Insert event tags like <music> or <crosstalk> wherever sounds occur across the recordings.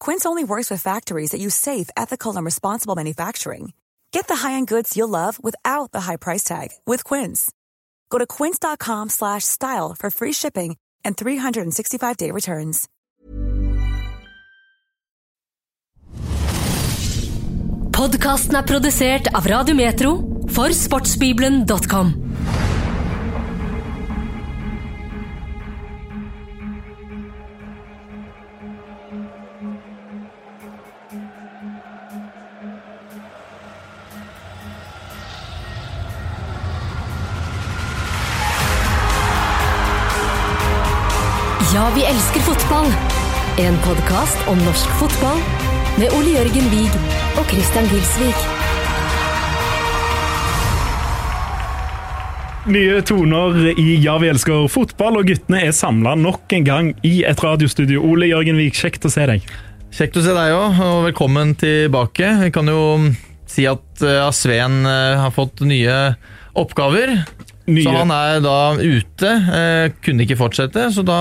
Quince only works with factories that use safe, ethical, and responsible manufacturing. Get the high-end goods you'll love without the high price tag with Quince. Go to quince.com/style for free shipping and 365-day returns. Podkasten er produsert av Radio Metro for sportsbibelen.com. Ja, vi elsker fotball. En podkast om norsk fotball med Ole Jørgen Wiig og Christian Gilsvik. Nye toner i Ja, vi elsker fotball, og guttene er samla nok en gang i et radiostudio. Ole Jørgen Wiig, kjekt å se deg. Kjekt å se deg òg, og velkommen tilbake. Jeg kan jo si at uh, Sveen uh, har fått nye oppgaver. Nye. Så han er da ute. Uh, kunne ikke fortsette, så da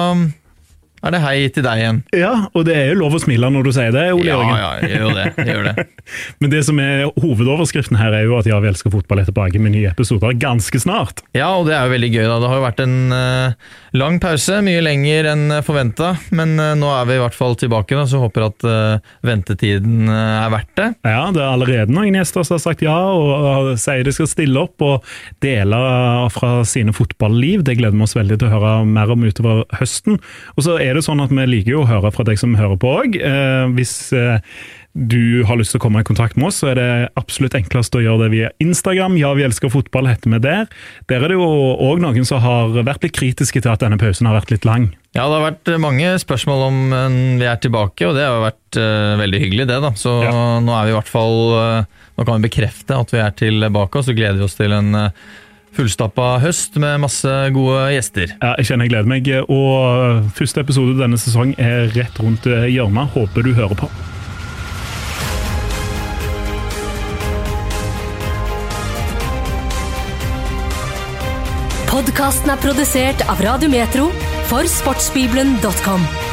er det hei til deg igjen. Ja, og det er jo lov å smile når du sier det, Ole Ja, Jørgen. ja, jeg gjør det. Gjør det. <laughs> Men det som er hovedoverskriften her, er jo at Ja, vi elsker fotball er tilbake med nye episoder ganske snart. Ja, og det er jo veldig gøy. da. Det har jo vært en uh, lang pause, mye lenger enn forventa. Men uh, nå er vi i hvert fall tilbake, da, så håper at uh, ventetiden eh, er verdt det. Ja, det er allerede noen gjester som har sagt ja, og sier de skal stille opp og dele fra sine fotballiv. Det gleder vi oss veldig til å høre mer om utover høsten. Og så er det sånn at vi liker jo å høre fra deg som hører på òg. Eh, hvis eh, du har lyst til å komme i kontakt med oss, så er det absolutt enklest å gjøre det via Instagram. Ja, vi elsker fotball, heter vi der. Der er det jo òg noen som har vært litt kritiske til at denne pausen har vært litt lang. Ja, det har vært mange spørsmål om eh, vi er tilbake, og det har vært uh, veldig hyggelig, det. da. Så Ja. nå er vi i hvert fall uh, Nå kan vi bekrefte at vi er tilbake, og så gleder vi oss til en eh, fullstappa høst med masse gode gjester. Ja, jeg kjenner jeg gleder meg. Og første episode denne sesong er rett rundt hjørnet. Håper du hører på. Podkasten er produsert av Radio Metro for sportsbibelen.com.